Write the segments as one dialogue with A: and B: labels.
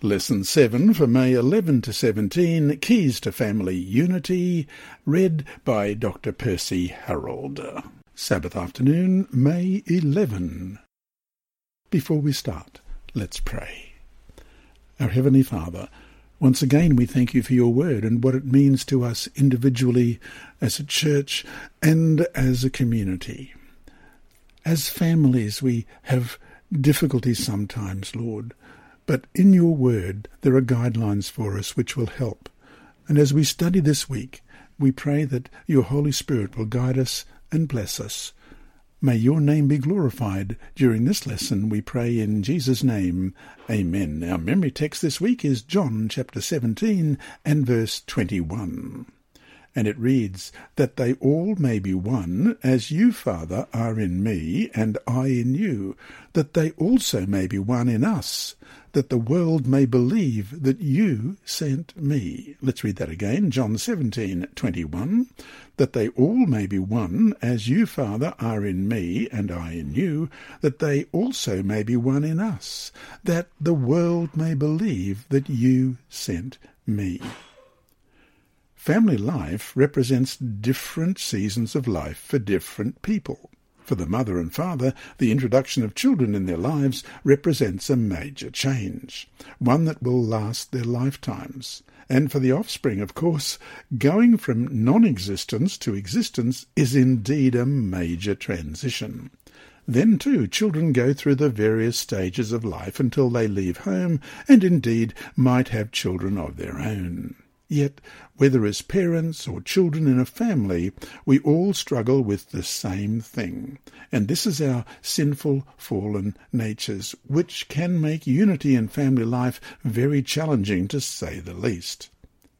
A: Lesson 7 for May 11 to 17 Keys to Family Unity, read by Dr. Percy Harold. Sabbath afternoon, May 11. Before we start, let's pray. Our Heavenly Father, once again we thank you for your word and what it means to us individually, as a church, and as a community. As families, we have difficulties sometimes, Lord. But in your word, there are guidelines for us which will help. And as we study this week, we pray that your Holy Spirit will guide us and bless us. May your name be glorified during this lesson, we pray in Jesus' name. Amen. Our memory text this week is John chapter 17 and verse 21 and it reads, That they all may be one, as you, Father, are in me, and I in you, that they also may be one in us, that the world may believe that you sent me. Let's read that again, John seventeen twenty-one. That they all may be one, as you, Father, are in me, and I in you, that they also may be one in us, that the world may believe that you sent me. Family life represents different seasons of life for different people. For the mother and father, the introduction of children in their lives represents a major change, one that will last their lifetimes. And for the offspring, of course, going from non-existence to existence is indeed a major transition. Then, too, children go through the various stages of life until they leave home and indeed might have children of their own. Yet, whether as parents or children in a family, we all struggle with the same thing. And this is our sinful, fallen natures, which can make unity in family life very challenging, to say the least.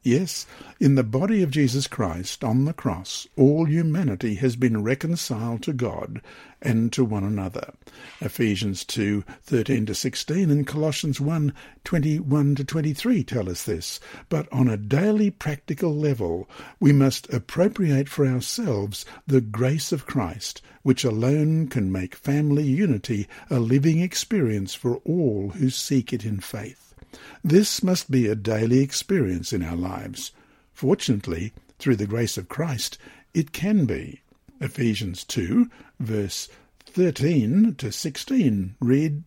A: Yes, in the body of Jesus Christ on the cross, all humanity has been reconciled to God and to one another. Ephesians 2 13 to 16 and Colossians 1 21 to 23 tell us this. But on a daily practical level, we must appropriate for ourselves the grace of Christ, which alone can make family unity a living experience for all who seek it in faith. This must be a daily experience in our lives. Fortunately, through the grace of Christ, it can be. Ephesians 2, verse 13 to 16 read,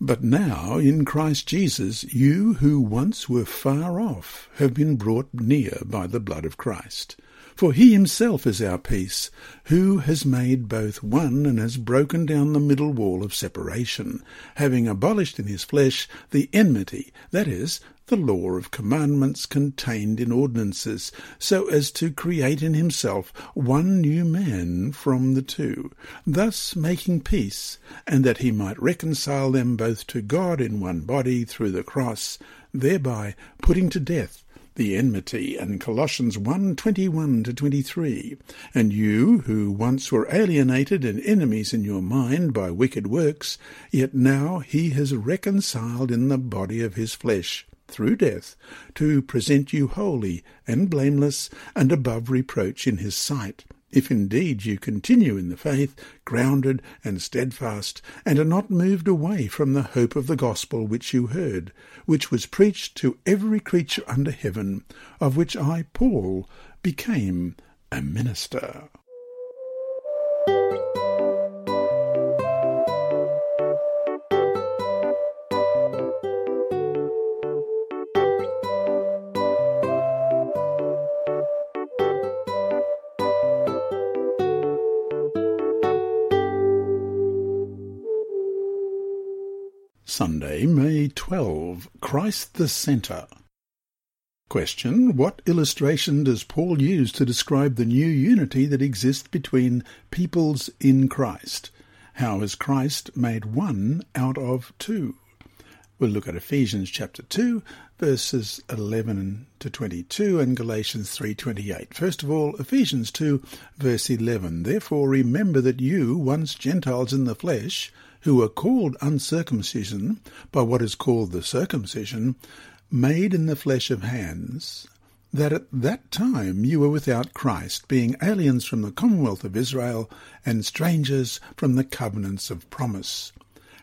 A: But now, in Christ Jesus, you who once were far off have been brought near by the blood of Christ. For he himself is our peace, who has made both one and has broken down the middle wall of separation, having abolished in his flesh the enmity, that is, the law of commandments contained in ordinances, so as to create in himself one new man from the two, thus making peace, and that he might reconcile them both to God in one body through the cross, thereby putting to death the enmity, and Colossians 1 21 to 23. And you, who once were alienated and enemies in your mind by wicked works, yet now he has reconciled in the body of his flesh through death, to present you holy and blameless and above reproach in his sight if indeed you continue in the faith, grounded and steadfast, and are not moved away from the hope of the gospel which you heard, which was preached to every creature under heaven, of which I, Paul, became a minister. 12. Christ the Centre. Question. What illustration does Paul use to describe the new unity that exists between peoples in Christ? How is Christ made one out of two? We'll look at Ephesians chapter 2, verses 11 to 22 and Galatians 3:28. First of all, Ephesians 2 verse 11. Therefore remember that you, once Gentiles in the flesh, who were called uncircumcision by what is called the circumcision, made in the flesh of hands, that at that time you were without Christ, being aliens from the commonwealth of Israel and strangers from the covenants of promise,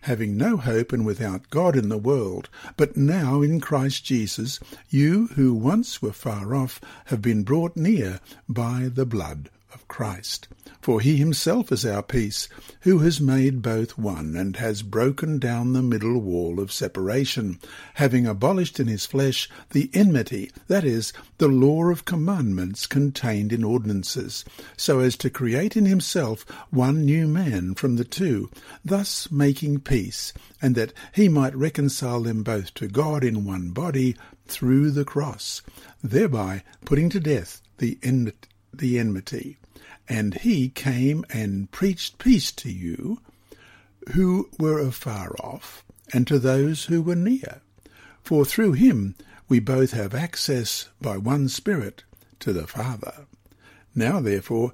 A: having no hope and without God in the world, but now in Christ Jesus, you who once were far off have been brought near by the blood of Christ. For he himself is our peace, who has made both one, and has broken down the middle wall of separation, having abolished in his flesh the enmity, that is, the law of commandments contained in ordinances, so as to create in himself one new man from the two, thus making peace, and that he might reconcile them both to God in one body through the cross, thereby putting to death the, en- the enmity. And he came and preached peace to you who were afar off, and to those who were near. For through him we both have access by one Spirit to the Father. Now, therefore,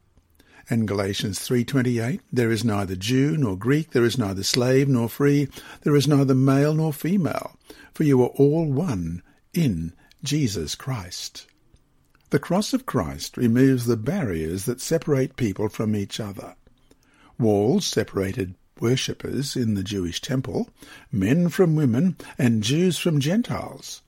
A: And Galatians 3:28 There is neither Jew nor Greek there is neither slave nor free there is neither male nor female for you are all one in Jesus Christ. The cross of Christ removes the barriers that separate people from each other. Walls separated worshippers in the Jewish temple, men from women, and Jews from Gentiles.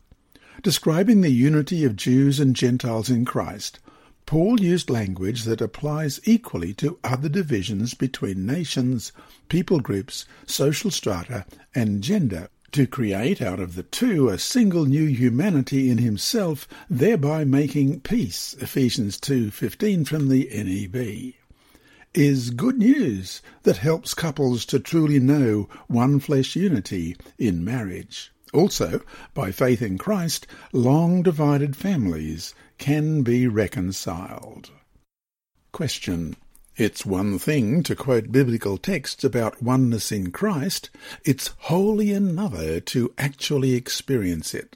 A: Describing the unity of Jews and Gentiles in Christ, Paul used language that applies equally to other divisions between nations, people groups, social strata, and gender, to create out of the two a single new humanity in himself, thereby making peace. Ephesians 2:15 from the NEB is good news that helps couples to truly know one flesh unity in marriage. Also, by faith in Christ, long divided families can be reconciled. Question. It's one thing to quote biblical texts about oneness in Christ, it's wholly another to actually experience it.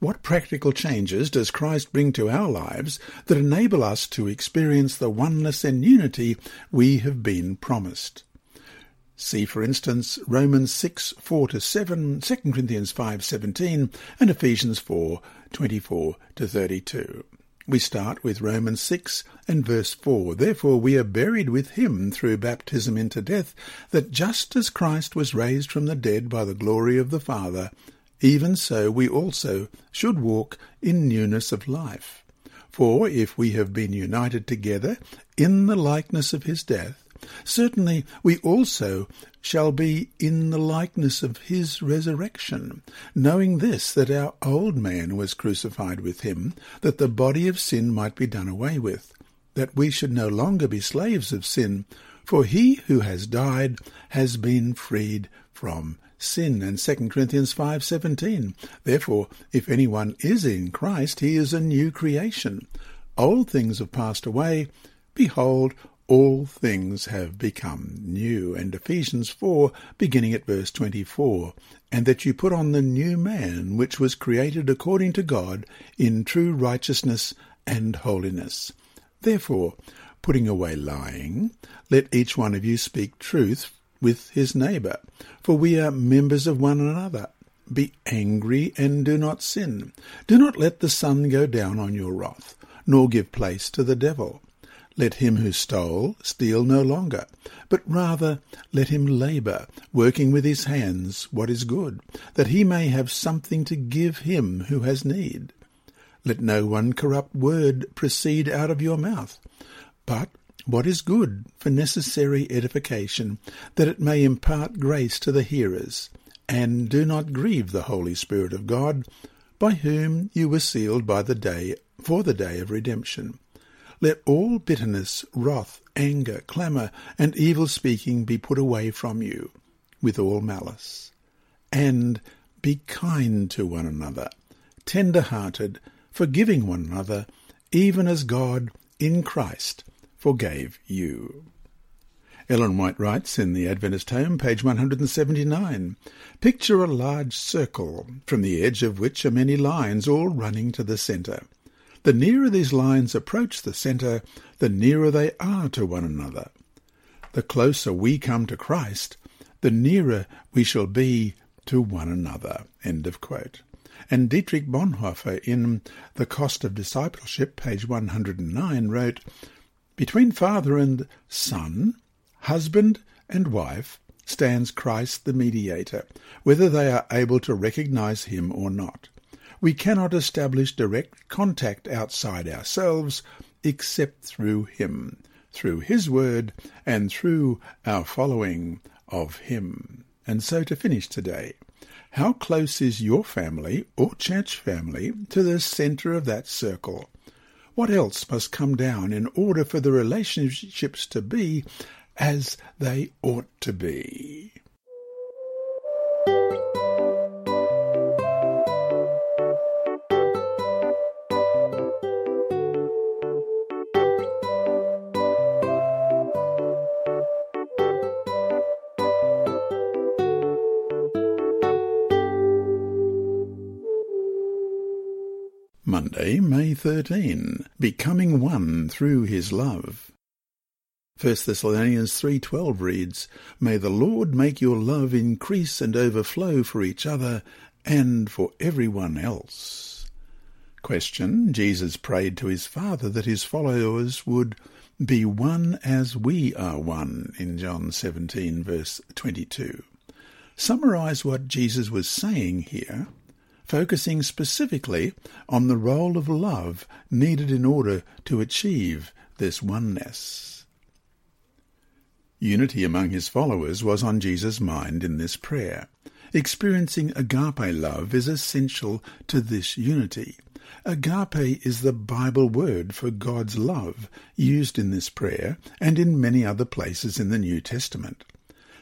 A: What practical changes does Christ bring to our lives that enable us to experience the oneness and unity we have been promised? See, for instance, Romans 6, 4 to 7, 2 Corinthians 5, 17, and Ephesians 4, 24 to 32. We start with Romans 6 and verse 4. Therefore we are buried with him through baptism into death, that just as Christ was raised from the dead by the glory of the Father, even so we also should walk in newness of life. For if we have been united together in the likeness of his death, certainly we also shall be in the likeness of his resurrection, knowing this, that our old man was crucified with him, that the body of sin might be done away with, that we should no longer be slaves of sin, for he who has died has been freed from sin. And 2 Corinthians 5:17 therefore if anyone is in Christ he is a new creation. Old things have passed away. Behold all things have become new and Ephesians 4 beginning at verse 24 and that you put on the new man which was created according to God in true righteousness and holiness therefore putting away lying let each one of you speak truth with his neighbour, for we are members of one another. Be angry and do not sin. Do not let the sun go down on your wrath, nor give place to the devil. Let him who stole steal no longer, but rather let him labour, working with his hands what is good, that he may have something to give him who has need. Let no one corrupt word proceed out of your mouth, but what is good for necessary edification, that it may impart grace to the hearers. And do not grieve the Holy Spirit of God, by whom you were sealed by the day for the day of redemption. Let all bitterness, wrath, anger, clamour, and evil speaking be put away from you, with all malice. And be kind to one another, tender hearted, forgiving one another, even as God in Christ forgave you. Ellen White writes in the Adventist Home, page 179, Picture a large circle, from the edge of which are many lines, all running to the centre. The nearer these lines approach the centre, the nearer they are to one another. The closer we come to Christ, the nearer we shall be to one another. End of quote. And Dietrich Bonhoeffer in The Cost of Discipleship, page 109, wrote, Between father and son, husband and wife, stands Christ the mediator, whether they are able to recognize him or not. We cannot establish direct contact outside ourselves except through him, through his word, and through our following of him. And so to finish today, how close is your family or church family to the centre of that circle? What else must come down in order for the relationships to be as they ought to be? Monday, May 13. Becoming one through his love. 1 Thessalonians 3:12 reads, "May the Lord make your love increase and overflow for each other and for everyone else." Question: Jesus prayed to his Father that his followers would be one as we are one in John 17 verse 22. Summarize what Jesus was saying here focusing specifically on the role of love needed in order to achieve this oneness. Unity among his followers was on Jesus' mind in this prayer. Experiencing agape love is essential to this unity. Agape is the Bible word for God's love, used in this prayer and in many other places in the New Testament.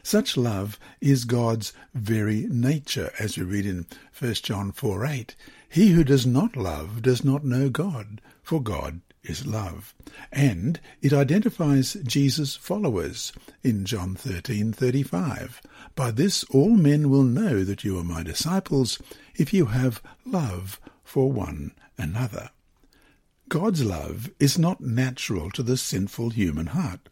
A: Such love is God's very nature, as we read in 1 John 4 8. He who does not love does not know God, for God is love. And it identifies Jesus' followers in John 13:35. By this all men will know that you are my disciples if you have love for one another. God's love is not natural to the sinful human heart.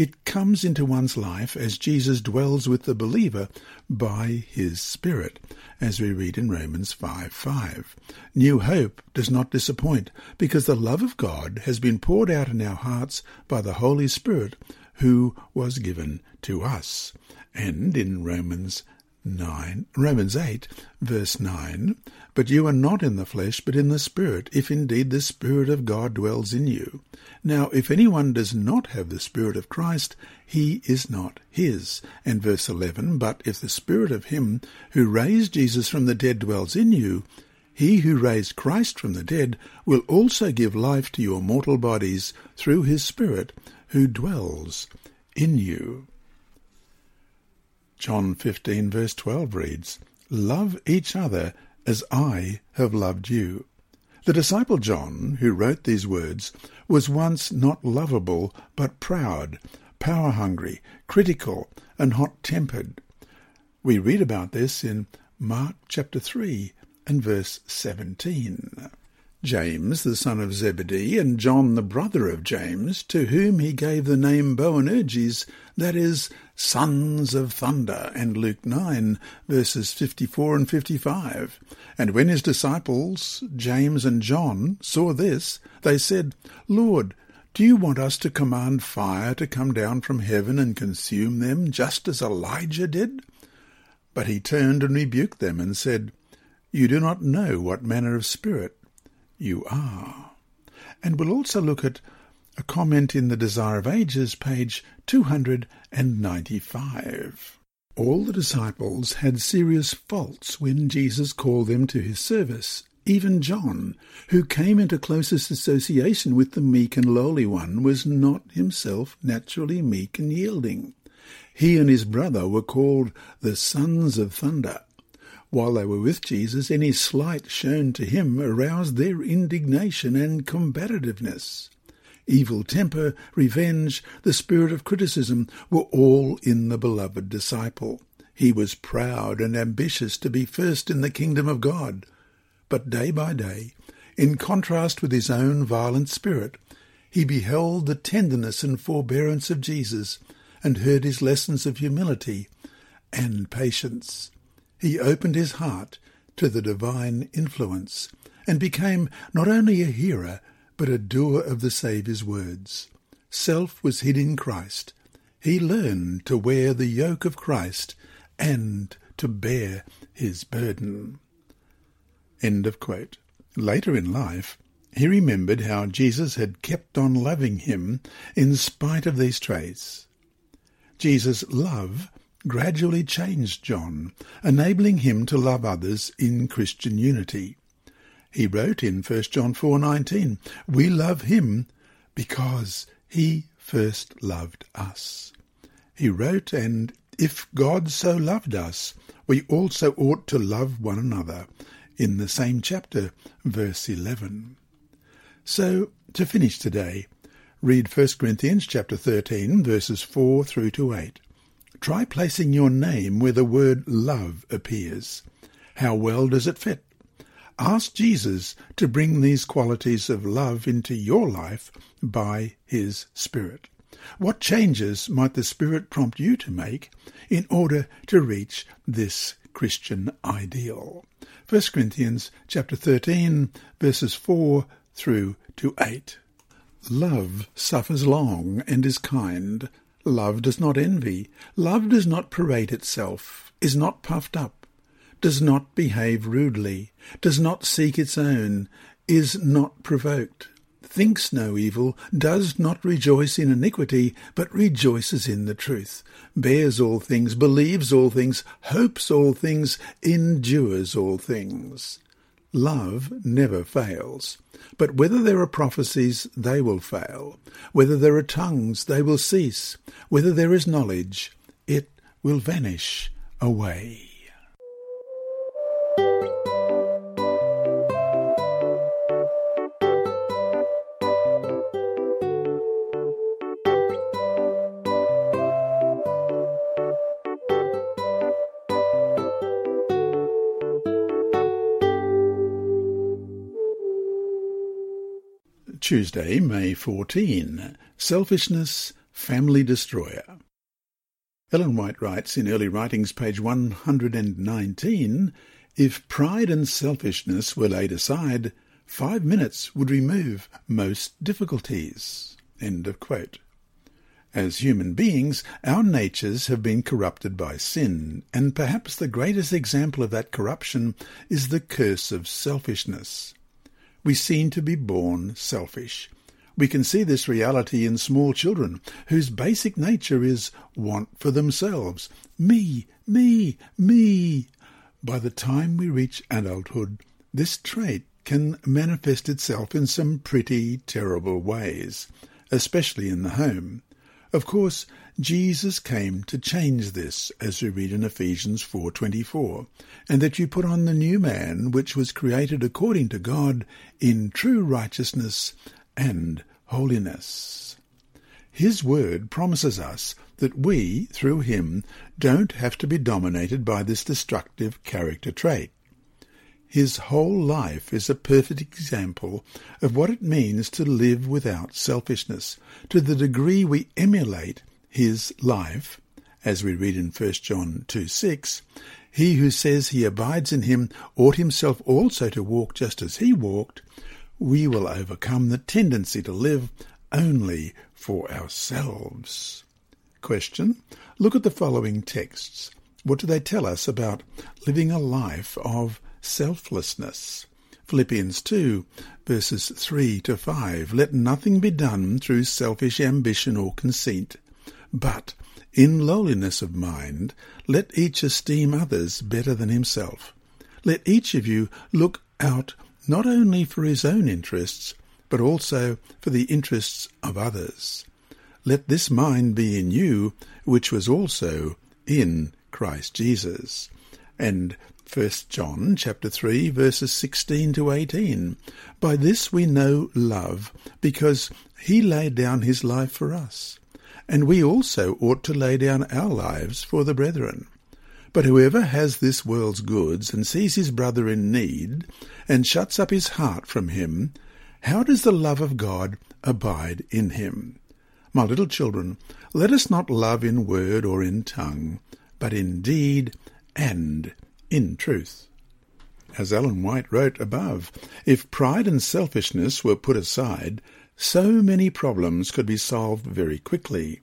A: It comes into one's life as Jesus dwells with the believer by his Spirit, as we read in Romans 5 5. New hope does not disappoint, because the love of God has been poured out in our hearts by the Holy Spirit who was given to us. And in Romans 9, Romans 8, verse 9, But you are not in the flesh, but in the Spirit, if indeed the Spirit of God dwells in you. Now, if anyone does not have the Spirit of Christ, he is not his. And verse 11, But if the Spirit of him who raised Jesus from the dead dwells in you, he who raised Christ from the dead will also give life to your mortal bodies through his Spirit who dwells in you. John 15 verse 12 reads, Love each other as I have loved you. The disciple John, who wrote these words, was once not lovable, but proud, power-hungry, critical, and hot-tempered. We read about this in Mark chapter 3 and verse 17. James, the son of Zebedee, and John, the brother of James, to whom he gave the name Boanerges, that is, sons of thunder, and Luke 9, verses 54 and 55. And when his disciples, James and John, saw this, they said, Lord, do you want us to command fire to come down from heaven and consume them, just as Elijah did? But he turned and rebuked them, and said, You do not know what manner of spirit you are. And we'll also look at a comment in the Desire of Ages, page 295. All the disciples had serious faults when Jesus called them to his service. Even John, who came into closest association with the meek and lowly one, was not himself naturally meek and yielding. He and his brother were called the sons of thunder. While they were with Jesus, any slight shown to him aroused their indignation and combativeness. Evil temper, revenge, the spirit of criticism were all in the beloved disciple. He was proud and ambitious to be first in the kingdom of God. But day by day, in contrast with his own violent spirit, he beheld the tenderness and forbearance of Jesus and heard his lessons of humility and patience. He opened his heart to the divine influence and became not only a hearer but a doer of the Saviour's words. Self was hid in Christ. He learned to wear the yoke of Christ and to bear his burden. End of quote. Later in life, he remembered how Jesus had kept on loving him in spite of these traits. Jesus' love gradually changed John, enabling him to love others in Christian unity. He wrote in 1 John 4:19, "We love him because he first loved us." He wrote, and if God so loved us, we also ought to love one another, in the same chapter, verse 11. So, to finish today, read 1 Corinthians chapter 13, verses 4 through to 8. Try placing your name where the word love appears. How well does it fit? Ask Jesus to bring these qualities of love into your life by his Spirit. What changes might the Spirit prompt you to make in order to reach this Christian ideal? 1 Corinthians chapter 13 verses 4 through to 8. Love suffers long and is kind. Love does not envy. Love does not parade itself, is not puffed up, does not behave rudely, does not seek its own, is not provoked, thinks no evil, does not rejoice in iniquity, but rejoices in the truth, bears all things, believes all things, hopes all things, endures all things. Love never fails. But whether there are prophecies, they will fail. Whether there are tongues, they will cease. Whether there is knowledge, it will vanish away. Tuesday, May 14. Selfishness, Family Destroyer. Ellen White writes in Early Writings, page 119, If pride and selfishness were laid aside, five minutes would remove most difficulties. End of quote. As human beings, our natures have been corrupted by sin, and perhaps the greatest example of that corruption is the curse of selfishness we seem to be born selfish. We can see this reality in small children, whose basic nature is want for themselves. Me, me, me. By the time we reach adulthood, this trait can manifest itself in some pretty terrible ways, especially in the home. Of course, Jesus came to change this, as we read in Ephesians 4:24, and that you put on the new man, which was created according to God in true righteousness and holiness. His word promises us that we, through him, don't have to be dominated by this destructive character trait. His whole life is a perfect example of what it means to live without selfishness. To the degree we emulate his life, as we read in 1 John 2 6, he who says he abides in him ought himself also to walk just as he walked, we will overcome the tendency to live only for ourselves. Question. Look at the following texts. What do they tell us about living a life of selflessness. Philippians 2, verses 3 to 5. Let nothing be done through selfish ambition or conceit, but in lowliness of mind, let each esteem others better than himself. Let each of you look out not only for his own interests, but also for the interests of others. Let this mind be in you, which was also in Christ Jesus. And 1 John chapter 3 verses 16 to 18. By this we know love, because he laid down his life for us, and we also ought to lay down our lives for the brethren. But whoever has this world's goods and sees his brother in need and shuts up his heart from him, how does the love of God abide in him? My little children, let us not love in word or in tongue, but in deed and in truth. As Ellen White wrote above, if pride and selfishness were put aside, so many problems could be solved very quickly,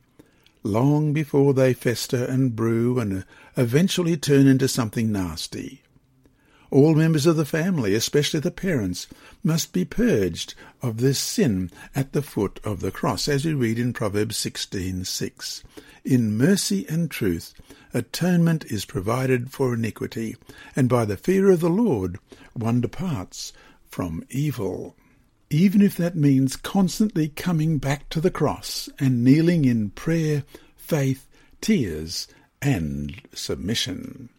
A: long before they fester and brew and eventually turn into something nasty. All members of the family, especially the parents, must be purged of this sin at the foot of the cross, as we read in Proverbs 16:6. In mercy and truth, atonement is provided for iniquity, and by the fear of the Lord one departs from evil. Even if that means constantly coming back to the cross and kneeling in prayer, faith, tears, and submission.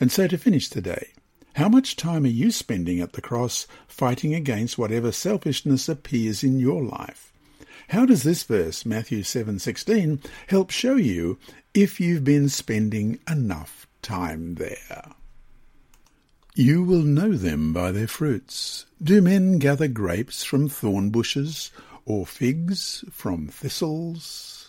A: And so to finish today, how much time are you spending at the cross fighting against whatever selfishness appears in your life? How does this verse, Matthew 7:16, help show you if you've been spending enough time there? You will know them by their fruits. Do men gather grapes from thorn bushes, or figs from thistles?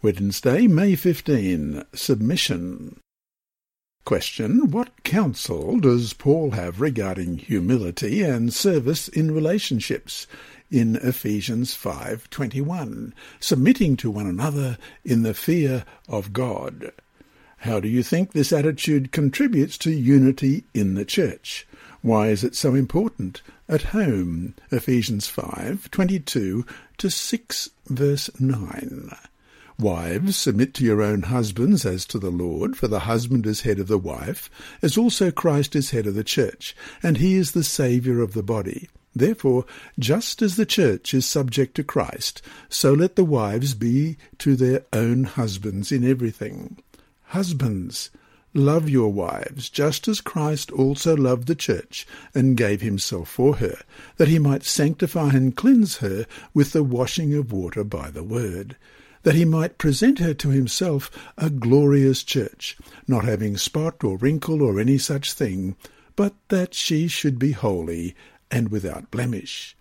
A: Wednesday, May 15. Submission. Question. What counsel does Paul have regarding humility and service in relationships in Ephesians 5:21, submitting to one another in the fear of God? How do you think this attitude contributes to unity in the church? Why is it so important at home? Ephesians 5:22 to 6 verse 9. Wives, submit to your own husbands as to the Lord, for the husband is head of the wife, as also Christ is head of the church, and he is the Saviour of the body. Therefore, just as the church is subject to Christ, so let the wives be to their own husbands in everything. Husbands, love your wives, just as Christ also loved the church, and gave himself for her, that he might sanctify and cleanse her with the washing of water by the word that he might present her to himself a glorious church, not having spot or wrinkle or any such thing, but that she should be holy and without blemish.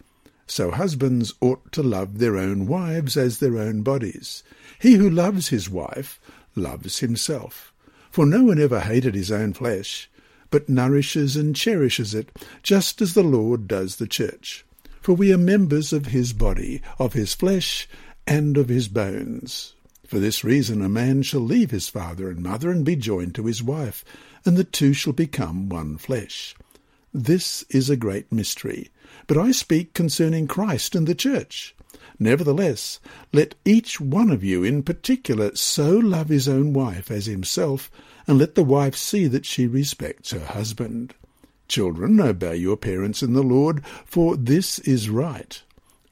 A: So husbands ought to love their own wives as their own bodies. He who loves his wife loves himself. For no one ever hated his own flesh, but nourishes and cherishes it, just as the Lord does the church. For we are members of his body, of his flesh, and of his bones. For this reason a man shall leave his father and mother and be joined to his wife, and the two shall become one flesh. This is a great mystery, but I speak concerning Christ and the church. Nevertheless, let each one of you in particular so love his own wife as himself, and let the wife see that she respects her husband. Children, obey your parents in the Lord, for this is right.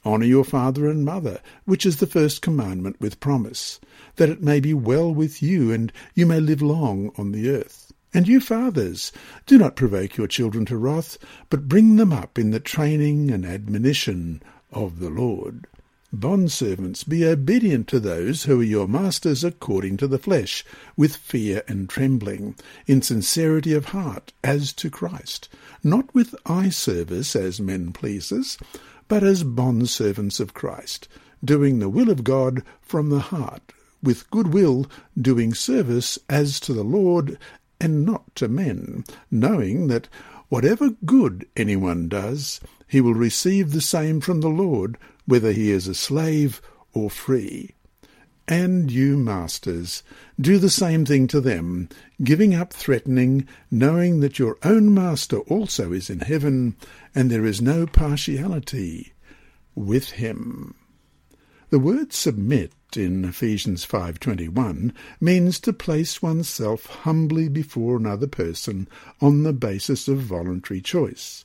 A: Honour your father and mother, which is the first commandment with promise, that it may be well with you, and you may live long on the earth. And you fathers, do not provoke your children to wrath, but bring them up in the training and admonition of the Lord. Bondservants, be obedient to those who are your masters according to the flesh, with fear and trembling, in sincerity of heart, as to Christ, not with eye service as men pleasers, but as bondservants of Christ, doing the will of God from the heart, with good will doing service as to the Lord and not to men, knowing that whatever good anyone does, he will receive the same from the Lord, whether he is a slave or free. And you, masters, do the same thing to them, giving up threatening, knowing that your own master also is in heaven, and there is no partiality with him. The word submit in Ephesians 5:21 means to place oneself humbly before another person on the basis of voluntary choice.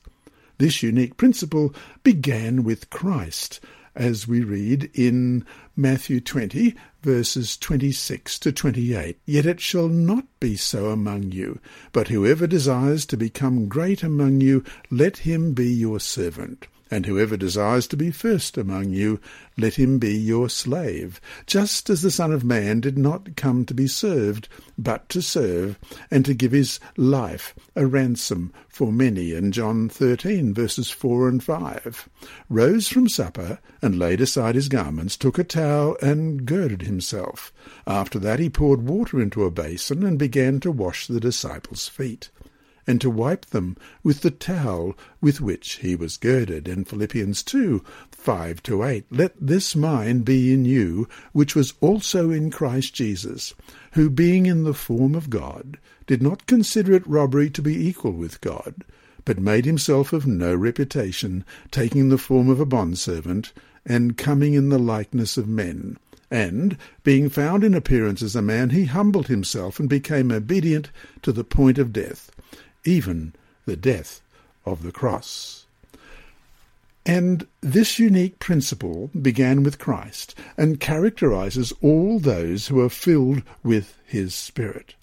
A: This unique principle began with Christ, as we read in Matthew 20, verses 26 to 28. Yet it shall not be so among you, but whoever desires to become great among you, let him be your servant. And whoever desires to be first among you, let him be your slave, just as the Son of Man did not come to be served, but to serve, and to give his life a ransom for many. And John 13, verses 4 and 5. Rose from supper, and laid aside his garments, took a towel, and girded himself. After that he poured water into a basin, and began to wash the disciples' feet and to wipe them with the towel with which he was girded. And Philippians 2, 5 to 8. Let this mind be in you, which was also in Christ Jesus, who being in the form of God, did not consider it robbery to be equal with God, but made himself of no reputation, taking the form of a bondservant, and coming in the likeness of men. And, being found in appearance as a man, he humbled himself and became obedient to the point of death, even the death of the cross. And this unique principle began with Christ and characterizes all those who are filled with his Spirit.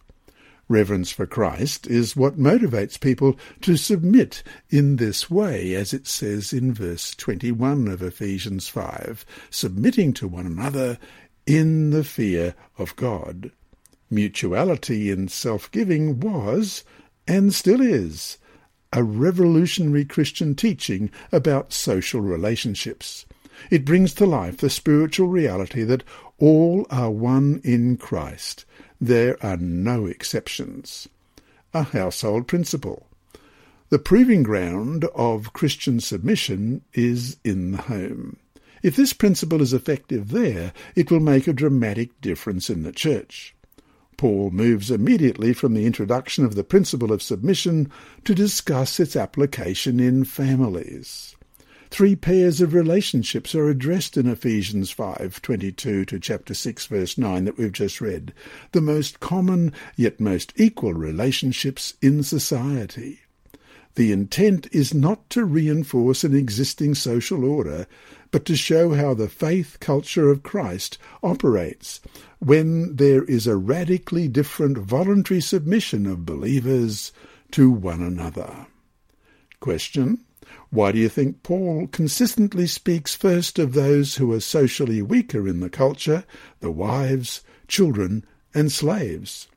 A: Reverence for Christ is what motivates people to submit in this way, as it says in verse 21 of Ephesians 5, submitting to one another in the fear of God. Mutuality in self-giving was, and still is, a revolutionary Christian teaching about social relationships. It brings to life the spiritual reality that all are one in Christ. There are no exceptions. A household principle. The proving ground of Christian submission is in the home. If this principle is effective there, it will make a dramatic difference in the church. Paul moves immediately from the introduction of the principle of submission to discuss its application in families. Three pairs of relationships are addressed in Ephesians 5:22 to chapter 6 verse 9 that we've just read, the most common yet most equal relationships in society. The intent is not to reinforce an existing social order, but to show how the faith culture of Christ operates when there is a radically different voluntary submission of believers to one another. Question. Why do you think Paul consistently speaks first of those who are socially weaker in the culture, the wives, children, and slaves?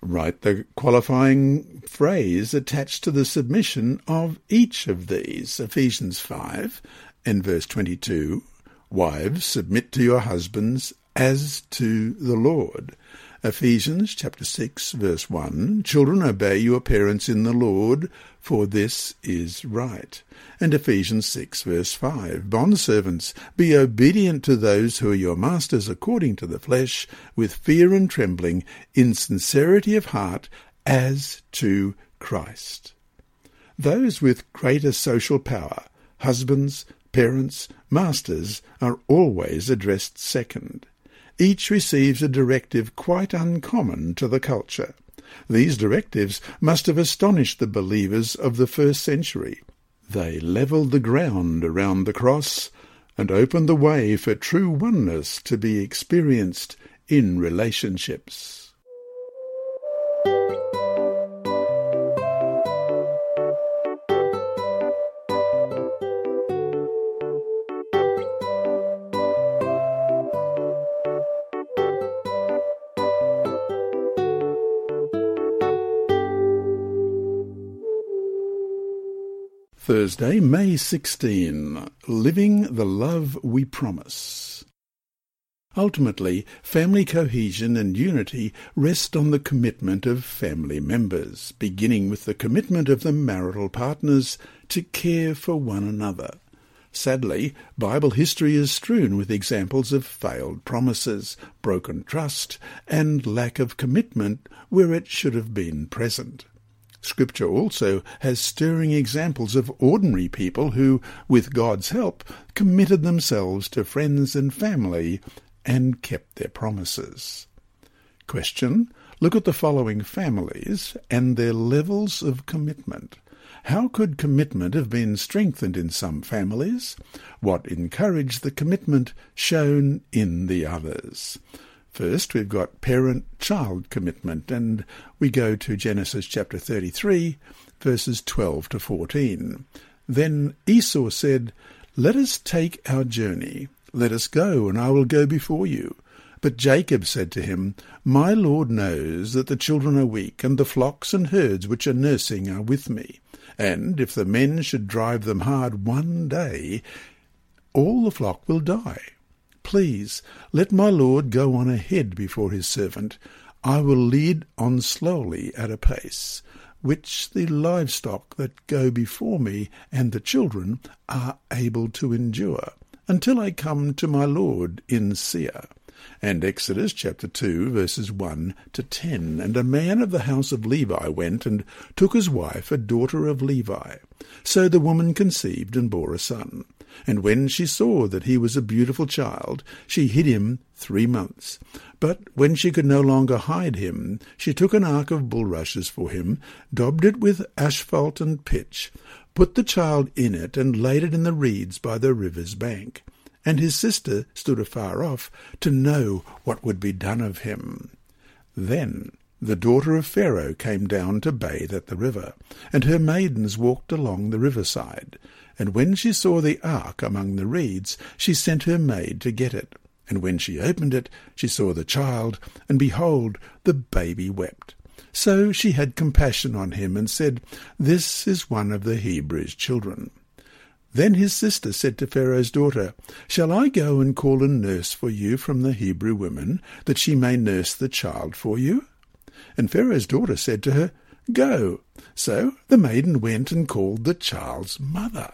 A: Write the qualifying phrase attached to the submission of each of these. Ephesians 5 and verse 22 Wives, submit to your husbands as to the Lord. Ephesians chapter 6 verse 1 Children obey your parents in the Lord for this is right. And Ephesians 6 verse 5 Bondservants be obedient to those who are your masters according to the flesh with fear and trembling in sincerity of heart as to Christ. Those with greater social power husbands, parents, masters are always addressed second. Each receives a directive quite uncommon to the culture. These directives must have astonished the believers of the first century. They levelled the ground around the cross and opened the way for true oneness to be experienced in relationships. Thursday, May 16. Living the Love We Promise. Ultimately, family cohesion and unity rest on the commitment of family members, beginning with the commitment of the marital partners to care for one another. Sadly, Bible history is strewn with examples of failed promises, broken trust, and lack of commitment where it should have been present. Scripture also has stirring examples of ordinary people who, with God's help, committed themselves to friends and family and kept their promises. Question. Look at the following families and their levels of commitment. How could commitment have been strengthened in some families? What encouraged the commitment shown in the others? First, we've got parent-child commitment, and we go to Genesis chapter 33, verses 12 to 14. Then Esau said, Let us take our journey. Let us go, and I will go before you. But Jacob said to him, My Lord knows that the children are weak, and the flocks and herds which are nursing are with me. And if the men should drive them hard one day, all the flock will die. Please, let my lord go on ahead before his servant. I will lead on slowly at a pace, which the livestock that go before me and the children are able to endure, until I come to my lord in Seir and Exodus chapter 2 verses 1 to 10. And a man of the house of Levi went and took his wife a daughter of Levi. So the woman conceived and bore a son. And when she saw that he was a beautiful child, she hid him three months. But when she could no longer hide him, she took an ark of bulrushes for him, daubed it with asphalt and pitch, put the child in it, and laid it in the reeds by the river's bank. And his sister stood afar off to know what would be done of him. Then the daughter of Pharaoh came down to bathe at the river, and her maidens walked along the riverside. And when she saw the ark among the reeds, she sent her maid to get it. And when she opened it, she saw the child, and behold, the baby wept. So she had compassion on him, and said, This is one of the Hebrews' children. Then his sister said to Pharaoh's daughter, Shall I go and call a nurse for you from the Hebrew women, that she may nurse the child for you? And Pharaoh's daughter said to her, Go. So the maiden went and called the child's mother.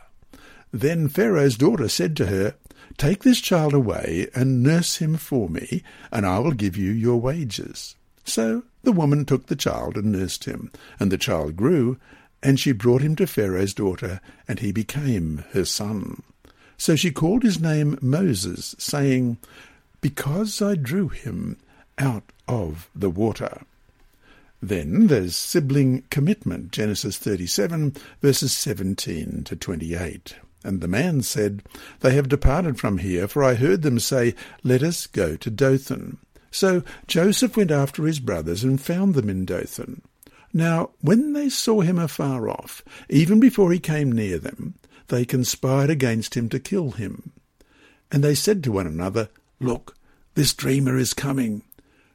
A: Then Pharaoh's daughter said to her, Take this child away and nurse him for me, and I will give you your wages. So the woman took the child and nursed him, and the child grew, and she brought him to Pharaoh's daughter, and he became her son. So she called his name Moses, saying, Because I drew him out of the water. Then there's sibling commitment, Genesis 37, verses 17 to 28. And the man said, They have departed from here, for I heard them say, Let us go to Dothan. So Joseph went after his brothers and found them in Dothan. Now when they saw him afar off, even before he came near them, they conspired against him to kill him. And they said to one another, Look, this dreamer is coming.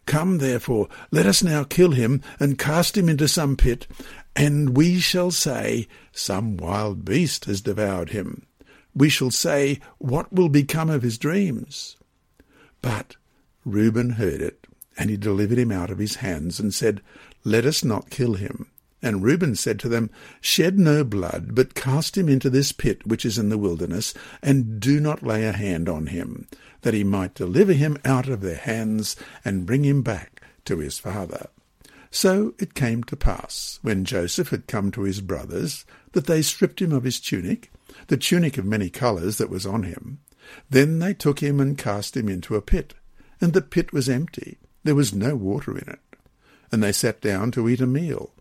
A: Come, therefore, let us now kill him and cast him into some pit, and we shall say, Some wild beast has devoured him. We shall say, What will become of his dreams? But Reuben heard it, and he delivered him out of his hands, and said, Let us not kill him. And Reuben said to them, Shed no blood, but cast him into this pit which is in the wilderness, and do not lay a hand on him, that he might deliver him out of their hands, and bring him back to his father. So it came to pass, when Joseph had come to his brothers, that they stripped him of his tunic, the tunic of many colours that was on him. Then they took him and cast him into a pit, and the pit was empty, there was no water in it. And they sat down to eat a meal.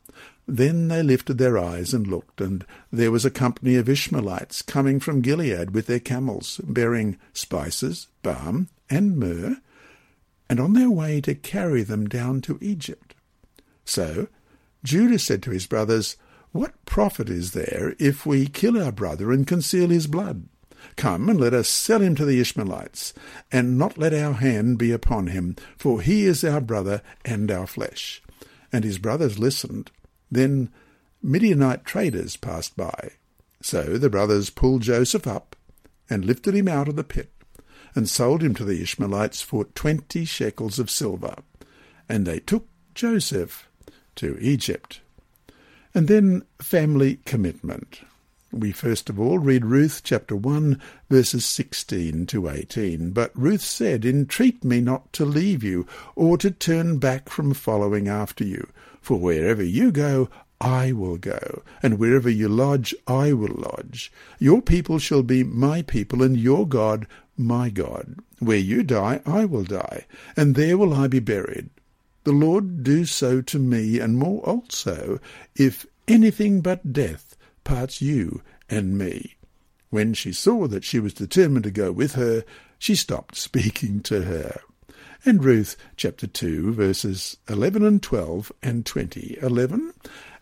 A: Then they lifted their eyes and looked, and there was a company of Ishmaelites coming from Gilead with their camels, bearing spices, balm, and myrrh, and on their way to carry them down to Egypt. So Judah said to his brothers, What profit is there if we kill our brother and conceal his blood? Come and let us sell him to the Ishmaelites, and not let our hand be upon him, for he is our brother and our flesh. And his brothers listened. Then Midianite traders passed by. So the brothers pulled Joseph up and lifted him out of the pit, and sold him to the Ishmaelites for twenty shekels of silver. And they took Joseph to Egypt. And then family commitment. We first of all read Ruth chapter 1, verses 16 to 18. But Ruth said, Entreat me not to leave you, or to turn back from following after you. For wherever you go, I will go, and wherever you lodge, I will lodge. Your people shall be my people, and your God my God. Where you die, I will die, and there will I be buried. The Lord do so to me, and more also, if anything but death parts you and me. When she saw that she was determined to go with her, she stopped speaking to her. And Ruth chapter 2, verses 11 and 12 and 20. 11.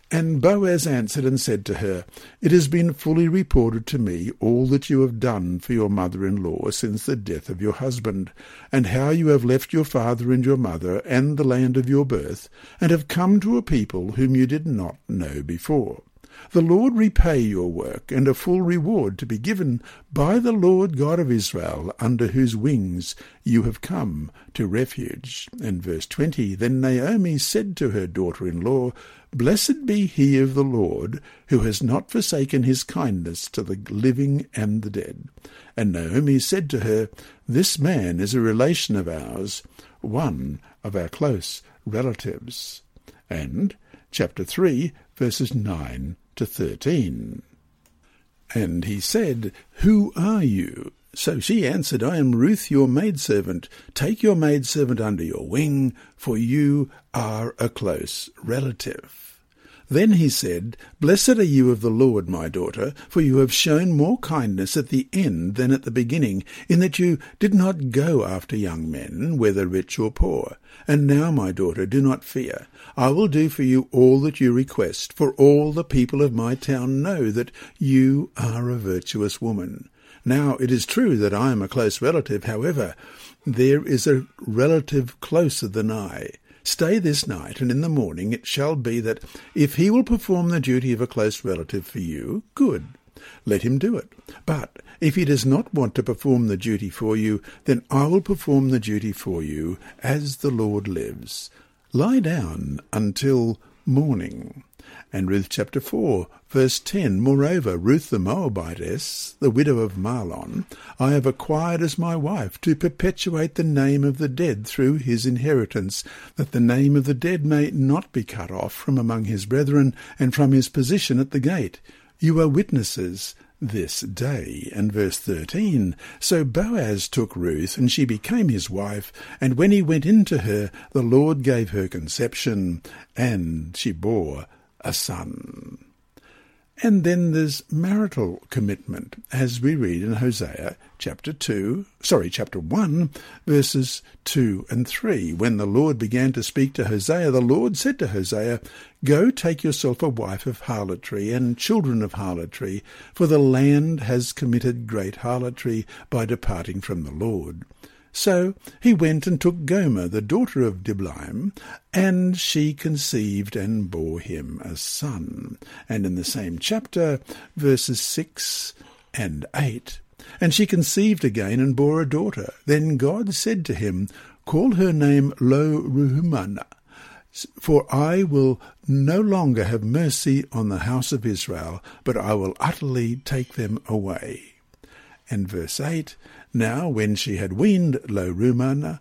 A: And Boaz answered and said to her, It has been fully reported to me all that you have done for your mother-in-law since the death of your husband, and how you have left your father and your mother and the land of your birth, and have come to a people whom you did not know before. The Lord repay your work, and a full reward to be given by the Lord God of Israel, under whose wings you have come to refuge. And verse 20 Then Naomi said to her daughter-in-law, Blessed be he of the Lord, who has not forsaken his kindness to the living and the dead. And Naomi said to her, This man is a relation of ours, one of our close relatives. And chapter 3, verses 9 to 13. And he said, Who are you? So she answered, I am Ruth your maidservant. Take your maidservant under your wing, for you are a close relative. Then he said, Blessed are you of the Lord, my daughter, for you have shown more kindness at the end than at the beginning, in that you did not go after young men, whether rich or poor. And now, my daughter, do not fear. I will do for you all that you request, for all the people of my town know that you are a virtuous woman. Now, it is true that I am a close relative, however, there is a relative closer than I. Stay this night, and in the morning it shall be that if he will perform the duty of a close relative for you, good. Let him do it. But if he does not want to perform the duty for you, then I will perform the duty for you, as the Lord lives. Lie down until morning. And Ruth chapter 4, verse 10 Moreover, Ruth the Moabitess, the widow of Mahlon, I have acquired as my wife to perpetuate the name of the dead through his inheritance, that the name of the dead may not be cut off from among his brethren and from his position at the gate. You are witnesses this day. And verse 13 So Boaz took Ruth, and she became his wife, and when he went in to her, the Lord gave her conception, and she bore a son. And then there's marital commitment, as we read in Hosea chapter 2, sorry, chapter 1, verses 2 and 3. When the Lord began to speak to Hosea, the Lord said to Hosea, Go take yourself a wife of harlotry and children of harlotry, for the land has committed great harlotry by departing from the Lord. So he went and took Gomer, the daughter of Diblaim, and she conceived and bore him a son. And in the same chapter, verses 6 and 8, and she conceived again and bore a daughter. Then God said to him, Call her name Lo Ruhumana, for I will no longer have mercy on the house of Israel, but I will utterly take them away. And verse 8, now, when she had weaned Lo Ruhumana,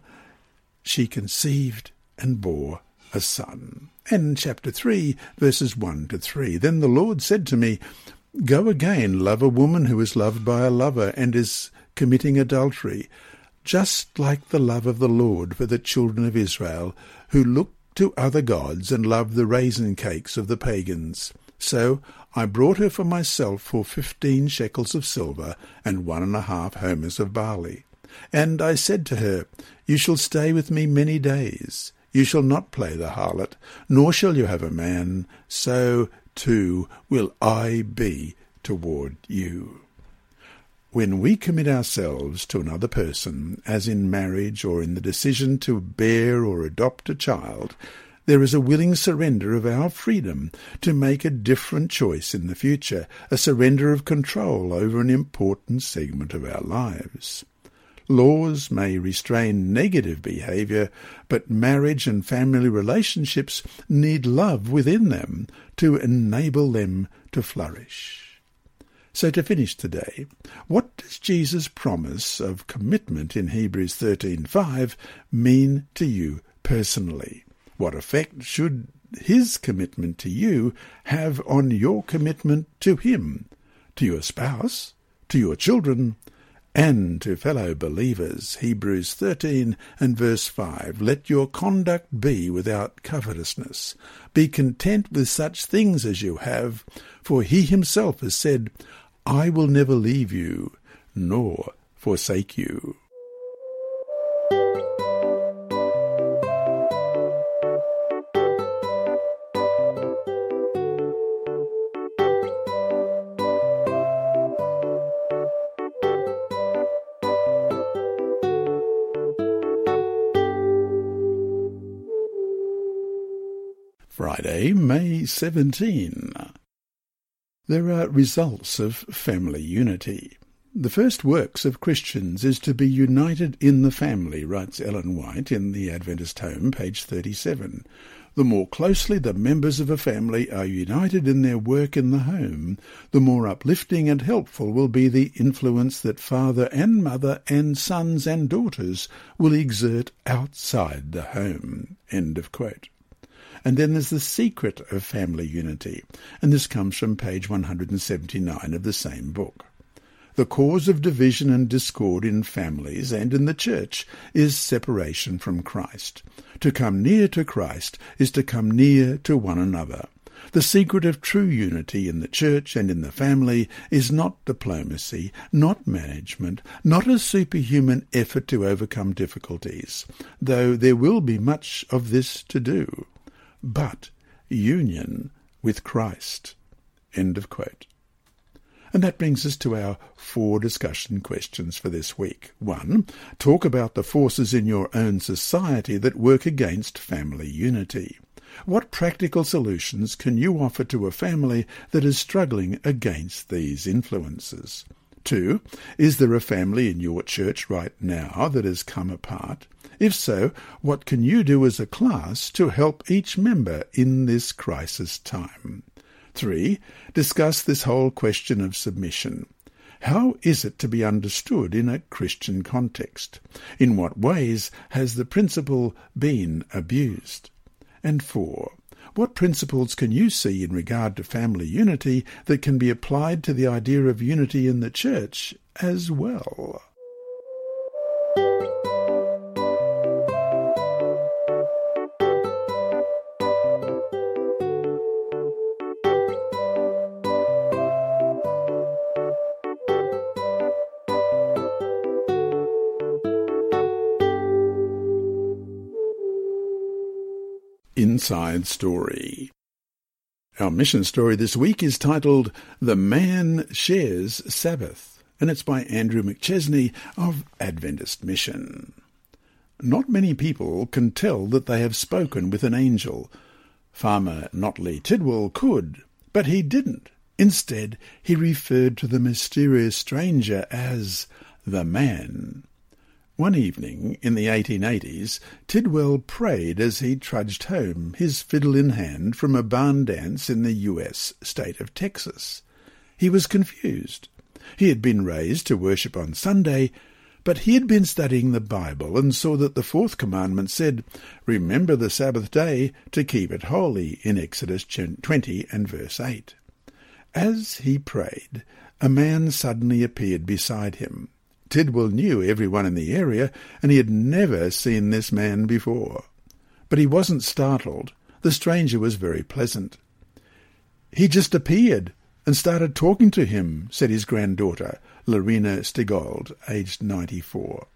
A: she conceived and bore a son. And chapter 3, verses 1 to 3. Then the Lord said to me, Go again, love a woman who is loved by a lover and is committing adultery, just like the love of the Lord for the children of Israel, who look to other gods and love the raisin cakes of the pagans. So I brought her for myself for fifteen shekels of silver and one and a half homers of barley. And I said to her, You shall stay with me many days. You shall not play the harlot, nor shall you have a man. So, too, will I be toward you. When we commit ourselves to another person, as in marriage or in the decision to bear or adopt a child, there is a willing surrender of our freedom to make a different choice in the future, a surrender of control over an important segment of our lives. Laws may restrain negative behaviour, but marriage and family relationships need love within them to enable them to flourish. So to finish today, what does Jesus' promise of commitment in Hebrews 13:5 mean to you personally? What effect should his commitment to you have on your commitment to him, to your spouse, to your children, and to fellow believers, Hebrews 13 and verse 5, let your conduct be without covetousness. Be content with such things as you have, for he himself has said, I will never leave you, nor forsake you. May 17. There are results of family unity. The first works of Christians is to be united in the family, writes Ellen White in The Adventist Home, page 37. The more closely the members of a family are united in their work in the home, the more uplifting and helpful will be the influence that father and mother and sons and daughters will exert outside the home. End of quote. And then there's the secret of family unity, and this comes from page 179 of the same book. The cause of division and discord in families and in the church is separation from Christ. To come near to Christ is to come near to one another. The secret of true unity in the church and in the family is not diplomacy, not management, not a superhuman effort to overcome difficulties, though there will be much of this to do but union with Christ. End of quote. And that brings us to our four discussion questions for this week. One, talk about the forces in your own society that work against family unity. What practical solutions can you offer to a family that is struggling against these influences? Two, is there a family in your church right now that has come apart? If so, what can you do as a class to help each member in this crisis time? 3. Discuss this whole question of submission. How is it to be understood in a Christian context? In what ways has the principle been abused? And 4. What principles can you see in regard to family unity that can be applied to the idea of unity in the church as well? Inside Story. Our mission story this week is titled The Man Shares Sabbath, and it's by Andrew McChesney of Adventist Mission. Not many people can tell that they have spoken with an angel. Farmer Notley Tidwell could, but he didn't. Instead, he referred to the mysterious stranger as the man. One evening in the 1880s, Tidwell prayed as he trudged home, his fiddle in hand, from a barn dance in the U.S. state of Texas. He was confused. He had been raised to worship on Sunday, but he had been studying the Bible and saw that the fourth commandment said, Remember the Sabbath day to keep it holy, in Exodus 20 and verse 8. As he prayed, a man suddenly appeared beside him. Tidwell knew everyone in the area, and he had never seen this man before. But he wasn't startled. The stranger was very pleasant. He just appeared and started talking to him, said his granddaughter, Lorena Stigall, aged ninety-four.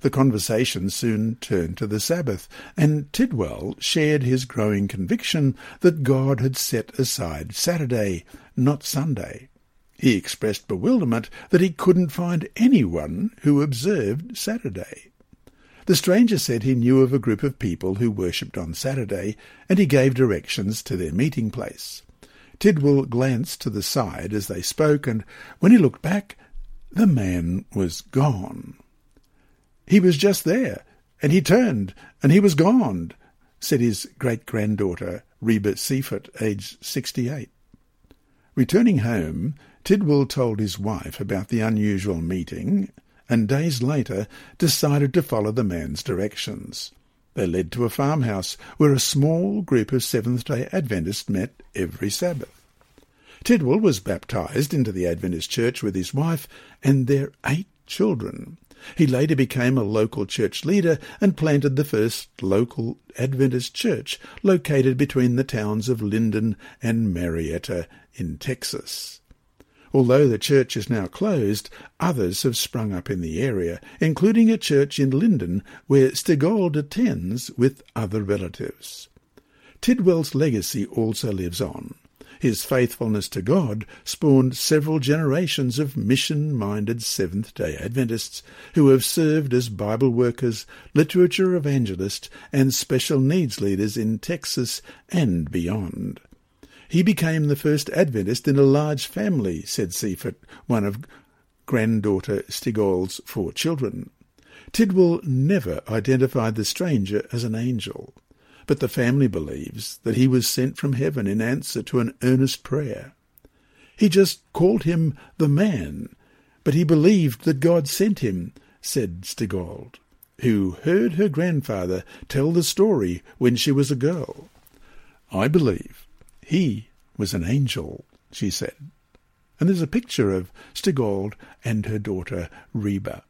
A: The conversation soon turned to the Sabbath, and Tidwell shared his growing conviction that God had set aside Saturday, not Sunday. He expressed bewilderment that he couldn't find anyone who observed Saturday. The stranger said he knew of a group of people who worshipped on Saturday, and he gave directions to their meeting place. Tidwell glanced to the side as they spoke, and when he looked back, the man was gone. He was just there, and he turned, and he was gone, said his great-granddaughter, Reba Seifert, aged sixty-eight. Returning home, Tidwell told his wife about the unusual meeting, and days later decided to follow the man's directions. They led to a farmhouse where a small group of Seventh-day Adventists met every Sabbath. Tidwell was baptized into the Adventist church with his wife and their eight children. He later became a local church leader and planted the first local Adventist church located between the towns of Linden and Marietta in Texas. Although the church is now closed, others have sprung up in the area, including a church in Linden where Stigall attends with other relatives. Tidwell's legacy also lives on. His faithfulness to God spawned several generations of mission-minded Seventh-day Adventists who have served as Bible workers, literature evangelists, and special needs leaders in Texas and beyond. He became the first Adventist in a large family, said Seifert, one of granddaughter Stigall's four children. Tidwell never identified the stranger as an angel but the family believes that he was sent from heaven in answer to an earnest prayer. He just called him the man, but he believed that God sent him, said Stigall, who heard her grandfather tell the story when she was a girl. I believe he was an angel, she said. And there's a picture of Stigall and her daughter Reba.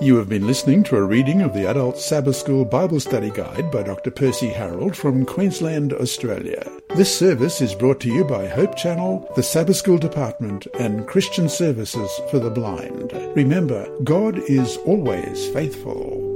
A: You have been listening to a reading of the Adult Sabbath School Bible Study Guide by Dr. Percy Harrold from Queensland, Australia. This service is brought to you by Hope Channel, the Sabbath School Department, and Christian Services for the Blind. Remember, God is always faithful.